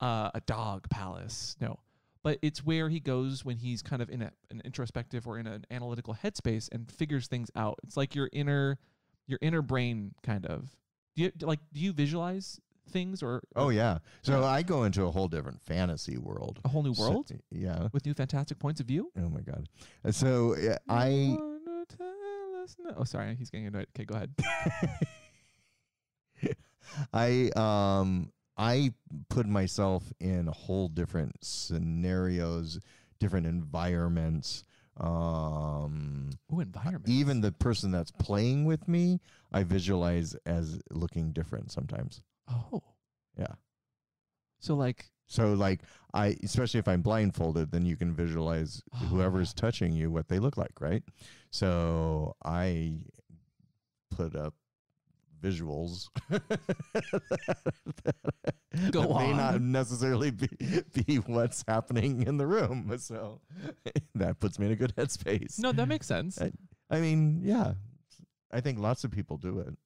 uh, a dog palace. No, but it's where he goes when he's kind of in a, an introspective or in an analytical headspace and figures things out. It's like your inner your inner brain kind of. Do you like do you visualize things or, Oh or yeah. So. I go into a whole different fantasy world. a whole new So- world yeah. with new fantastic points of view? Oh my god. Uh, So yeah, I tell us no- Oh, sorry, he's getting annoyed. Okay, go ahead. I um I put myself in a whole different scenarios, different environments. Um Ooh, environment. even the person that's playing with me, I visualize as looking different sometimes. Oh, Yeah. so like So like I especially if I'm blindfolded, then you can visualize Oh, whoever's yeah. touching you what they look like, right? So I put up visuals Go that may not necessarily be, be what's happening in the room. So that puts me in a good headspace. No, that makes sense. I- I mean, yeah. I think lots of people do it.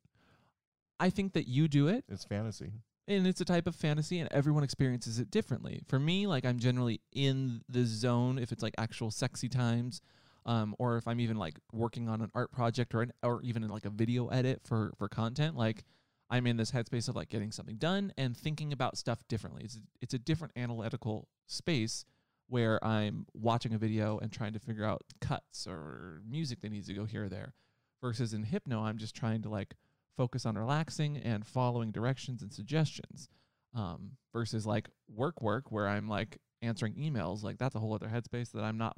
I think that you do it, It's fantasy. and it's a type of fantasy, and everyone experiences it differently. For me, like I'm generally in the zone if it's like actual sexy times, um, or if I'm even like working on an art project or an, or even in like a video edit for for content. Like I'm in this headspace of like getting something done and thinking about stuff differently. It's it's a different analytical space where I'm watching a video and trying to figure out cuts or music that needs to go here or there. Versus in hypno, I'm just trying to like focus on relaxing and following directions and suggestions. Um, versus like work work where I'm like answering emails, like that's a whole other headspace that I'm not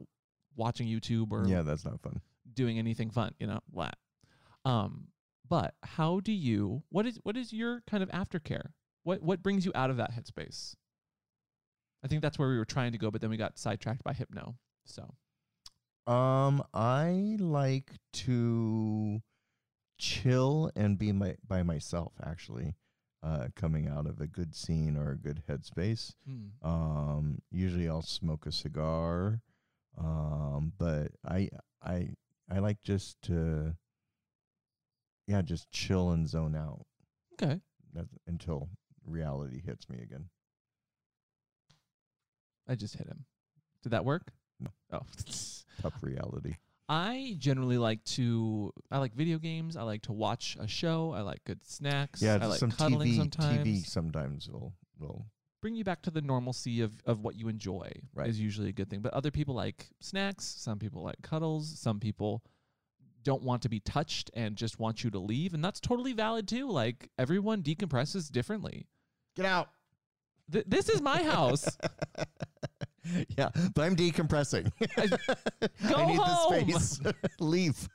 watching YouTube or Yeah, that's not fun. doing anything fun, you know, blah. Um, but how do you what is what is your kind of aftercare? What what brings you out of that headspace? I think that's where we were trying to go, but then we got sidetracked by hypno. So Um, I like to chill and be my by myself. Actually, uh, coming out of a good scene or a good headspace. hmm. Um, usually I'll smoke a cigar. Um, but I I I like just to yeah, just chill and zone out. okay. That's until reality hits me again. I just hit him. Did that work? No. Oh. Tough reality. I generally like to I like video games. I like to watch a show. I like good snacks. Yeah, I like some cuddling TV sometimes. TV sometimes will will Bring you back to the normalcy of, of what you enjoy Right. is usually a good thing. But other people like snacks. Some people like cuddles. Some people don't want to be touched and just want you to leave, and that's totally valid too. Like everyone decompresses differently. get out. Th- this is my house. yeah, but I'm decompressing. Go I need home. the space. Leave.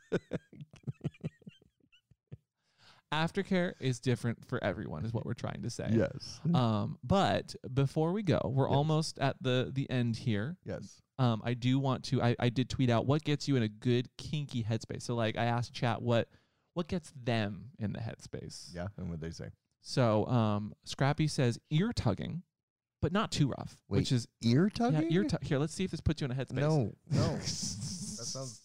Aftercare is different for everyone, is what we're trying to say. Yes. Um, but before we go, we're Yes. almost at the the end here. yes. Um, I do want to. I, I did tweet out what gets you in a good kinky headspace. So like I asked chat what what gets them in the headspace. Yeah. And what they say? So um, Scrappy says ear tugging, but not too rough, which is ear tugging. yeah ear. Tu- here, let's see if this puts you in a headspace. No. No. that sounds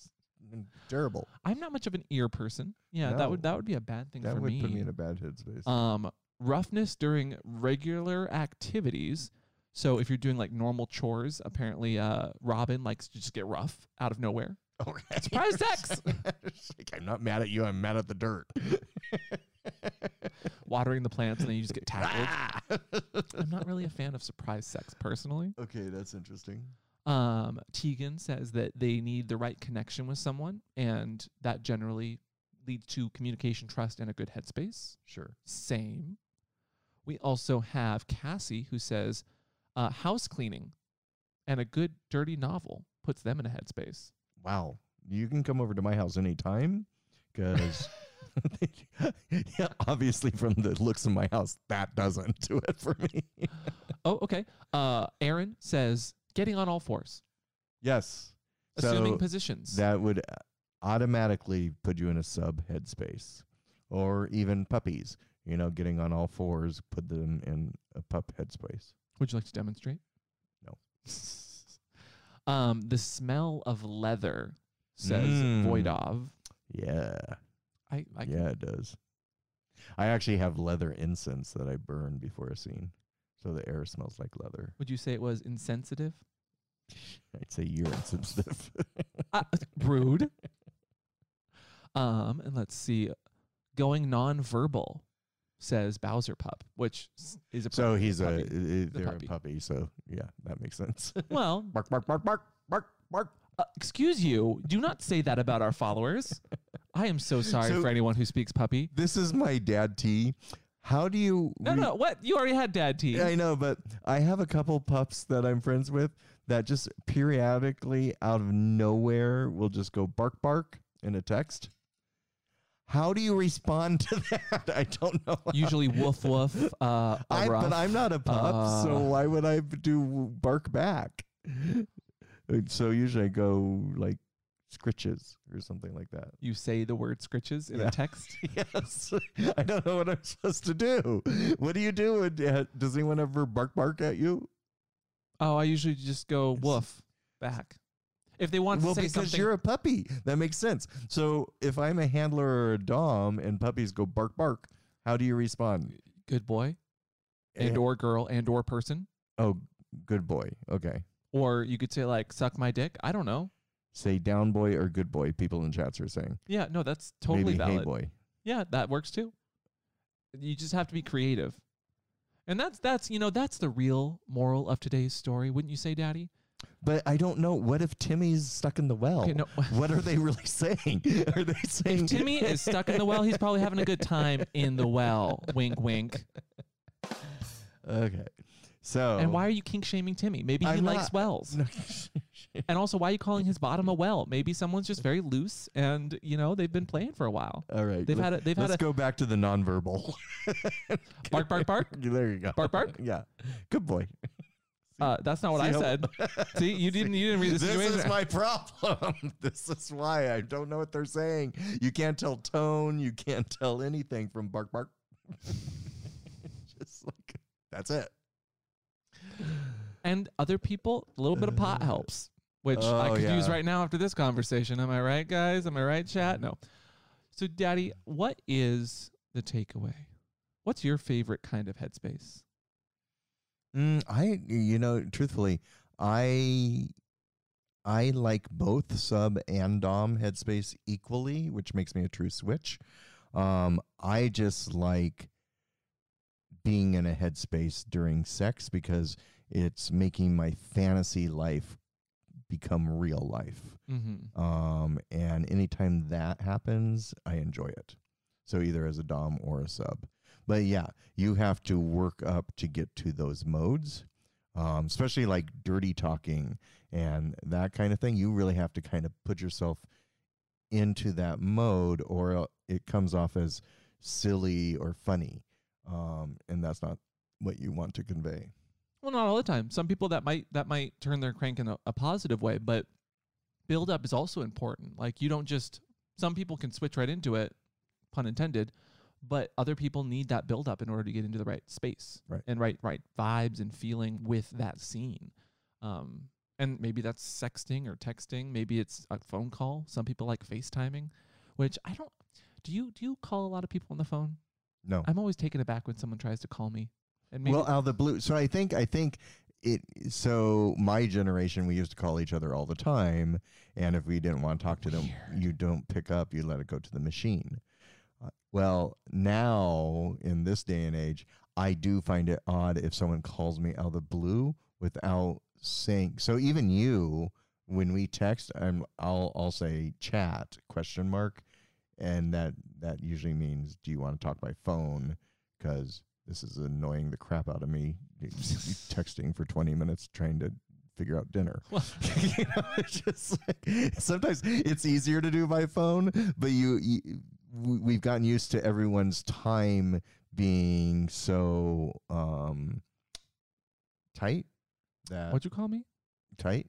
terrible. I'm not much of an ear person. Yeah, that would that would be a bad thing That for would me. put me in a bad headspace. um, roughness during regular activities. So if you're doing like normal chores, apparently uh, Robin likes to just get rough out of nowhere. okay. Surprise sex! It's like, I'm not mad at you. I'm mad at the dirt. Watering the plants and then you just get tackled. Ah! I'm not really a fan of surprise sex personally. okay, that's interesting. Um, Tegan says that they need the right connection with someone, and that generally leads to communication, trust, and a good headspace. Sure. Same. We also have Cassie who says uh, house cleaning and a good dirty novel puts them in a headspace. Wow. You can come over to my house anytime because yeah, obviously from the looks of my house, that doesn't do it for me. Oh, okay. Uh, Aaron says getting on all fours, yes. assuming So positions. that would uh, automatically put you in a sub headspace or even puppies, you know, getting on all fours, put them in a pup headspace. Would you like to demonstrate? No. um, the smell of leather says Mm. Voidov. Yeah. I, I can- yeah, it does. I actually have leather incense that I burn before a scene. So the air smells like leather. Would you say it was insensitive? I'd say you're insensitive. uh, rude. Um, and let's see, going non-verbal says Bowser Pup, which is a so puppy- he's a, puppy. i- they're puppy. a puppy. So yeah, that makes sense. well. bark, bark, bark, bark, bark, bark. Uh, excuse you. Do not say that about our followers. I am so sorry So- for anyone who speaks puppy. This is my dad T. How do you? No, re- no. What? You already had dad tea. I know, but I have a couple pups that I'm friends with that just periodically out of nowhere will just go bark bark in a text. How do you respond to that? I don't know. Usually woof woof. Uh, I, rough. but I'm not a pup, so Uh. why would I do bark back? Uh, So usually I go like scritches or something like that. You say the word scritches in Yeah. a text. Yes, I don't know what I'm supposed to do. What do you do? when- uh, Does anyone ever bark bark at you? Oh, I usually just go woof back. If they want well, to say because something, you're a puppy, that makes sense. So if I'm a handler or a dom and puppies go bark bark, how do you respond? good boy and Eh, or girl and or person, oh, good boy. Okay. Or you could say like suck my dick. I don't know. Say down boy or good boy. People in chats are saying Yeah, no, that's totally maybe hey boy. Yeah, that works too. You just have to be creative. And that's that's you know, that's the real moral of today's story, wouldn't you say, Daddy? But I don't know. What if Timmy's stuck in the well? Okay, no. What are they really saying? Are they saying If Timmy is stuck in the well, he's probably having a good time in the well. Wink wink. Okay. So And why are you kink shaming Timmy? Maybe he I'm likes not- wells. And also why are you calling his bottom a well? Maybe someone's just very loose and you know, they've been playing for a while. All right. They've had a they've Let's had a go back to the nonverbal. bark bark bark. there you go. Bark, bark? Yeah. Good boy. Uh, that's not what I how- said. See, you didn't you didn't read the This situation. is my problem. this is why I don't know what they're saying. You can't tell tone. You can't tell anything from bark bark. Just like that's it. And other people, a little bit of pot helps, which I Oh, could use right now after this conversation. Am I right, guys? Am I right, chat? No. So, Daddy, what is the takeaway? What's your favorite kind of headspace? Mm, I, you know, truthfully, I, I like both sub and dom headspace equally, which makes me a true switch. Um, I just like being in a headspace during sex because it's making my fantasy life become real life. Mm-hmm. Um, and anytime that happens, I enjoy it. So either as a dom or a sub. But yeah, you have to work up to get to those modes. um, especially like dirty talking and that kind of thing. You really have to kind of put yourself into that mode, or it comes off as silly or funny, um, and that's not what you want to convey. Well, not all the time. Some people that might that might turn their crank in a, a positive way, but build up is also important. Like you don't just some people can switch right into it, pun intended, but other people need that build up in order to get into the right space Right. and right right vibes and feeling with that scene. Um, and maybe that's sexting or texting. Maybe it's a phone call. Some people like FaceTiming, which I don't. Do you do you call a lot of people on the phone? No. I'm always taken aback when someone tries to call me. And maybe well, out of the blue. So I think I think it. So my generation, we used to call each other all the time, and if we didn't want to talk to them, you don't pick up. You let it go to the machine. Uh, well, now in this day and age, I do find it odd if someone calls me out of the blue without saying. So even you, when we text, I'm, I'll I'll say chat question mark, and that that usually means do you want to talk by phone? Because this is annoying the crap out of me. texting for 20 minutes trying to figure out dinner. Well- you know, it's just like, sometimes it's easier to do by phone, but you, you we've gotten used to everyone's time being so um tight that what'd you call me? tight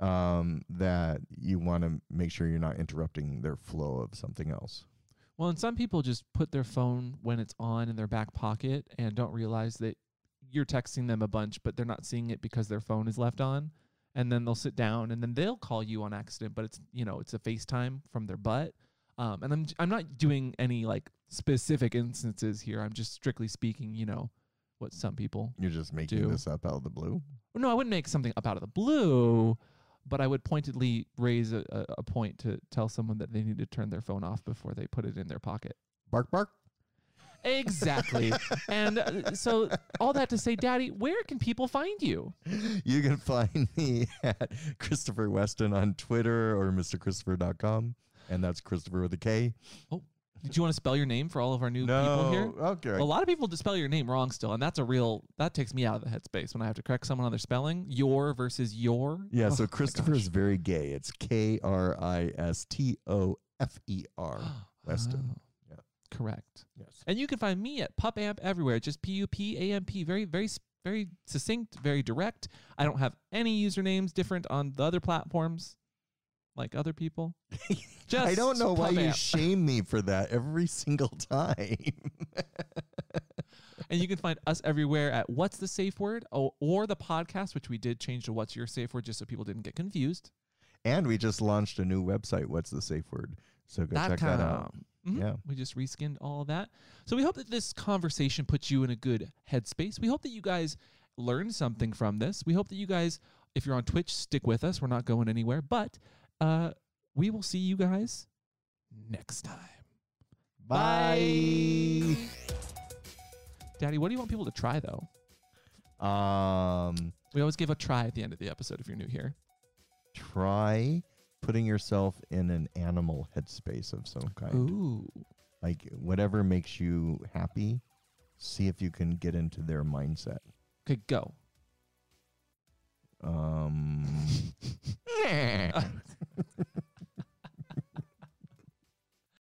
um that you want to make sure you're not interrupting their flow of something else. Well, and some people just put their phone when it's on in their back pocket and don't realize that you're texting them a bunch, but they're not seeing it because their phone is left on. And then they'll sit down and then they'll call you on accident, but it's you know it's a FaceTime from their butt. Um, and I'm j- I'm not doing any like specific instances here. I'm just strictly speaking, you know, what some people. You're just making Do. this up out of the blue. No, I wouldn't make something up out of the blue, but I would pointedly raise a, a, a point to tell someone that they need to turn their phone off before they put it in their pocket. Bark bark. Exactly. and uh, so, all that to say, Daddy, where can people find you? You can find me at Kristofer Weston on Twitter or MrKristofer.com. And that's Christopher with a K. Did you want to spell your name for all of our new people here? Okay. A lot of people spell your name wrong still, and that's a real that takes me out of the headspace when I have to correct someone on their spelling. Your versus your. yeah, Oh so Kristofer is very gay. It's K R I S T O F E R. Weston. Oh, Yeah. Correct. Yes. And you can find me at Pup Amp everywhere. Just P U P A M P. Very, very, very succinct, very direct. I don't have any usernames different on the other platforms, like other people. Just I don't know why you shame me for that every single time. and you can find us everywhere at Watts the Safeword or, or the podcast, which we did change to What's Your Safe Word just so people didn't get confused. and we just launched a new website. What's the safe word? So go Dot check that out. com. Mhm. Yeah. We just reskinned all of that. So we hope that this conversation puts you in a good headspace. We hope that you guys learned something from this. We hope that you guys, if you're on Twitch, stick with us. We're not going anywhere. But uh, we will see you guys next time. Bye. Daddy, what do you want people to try, though? Um, We always give a try at the end of the episode if you're new here. try putting yourself in an animal headspace of some kind. Ooh. Like whatever makes you happy, see if you can get into their mindset. Okay, go. Um,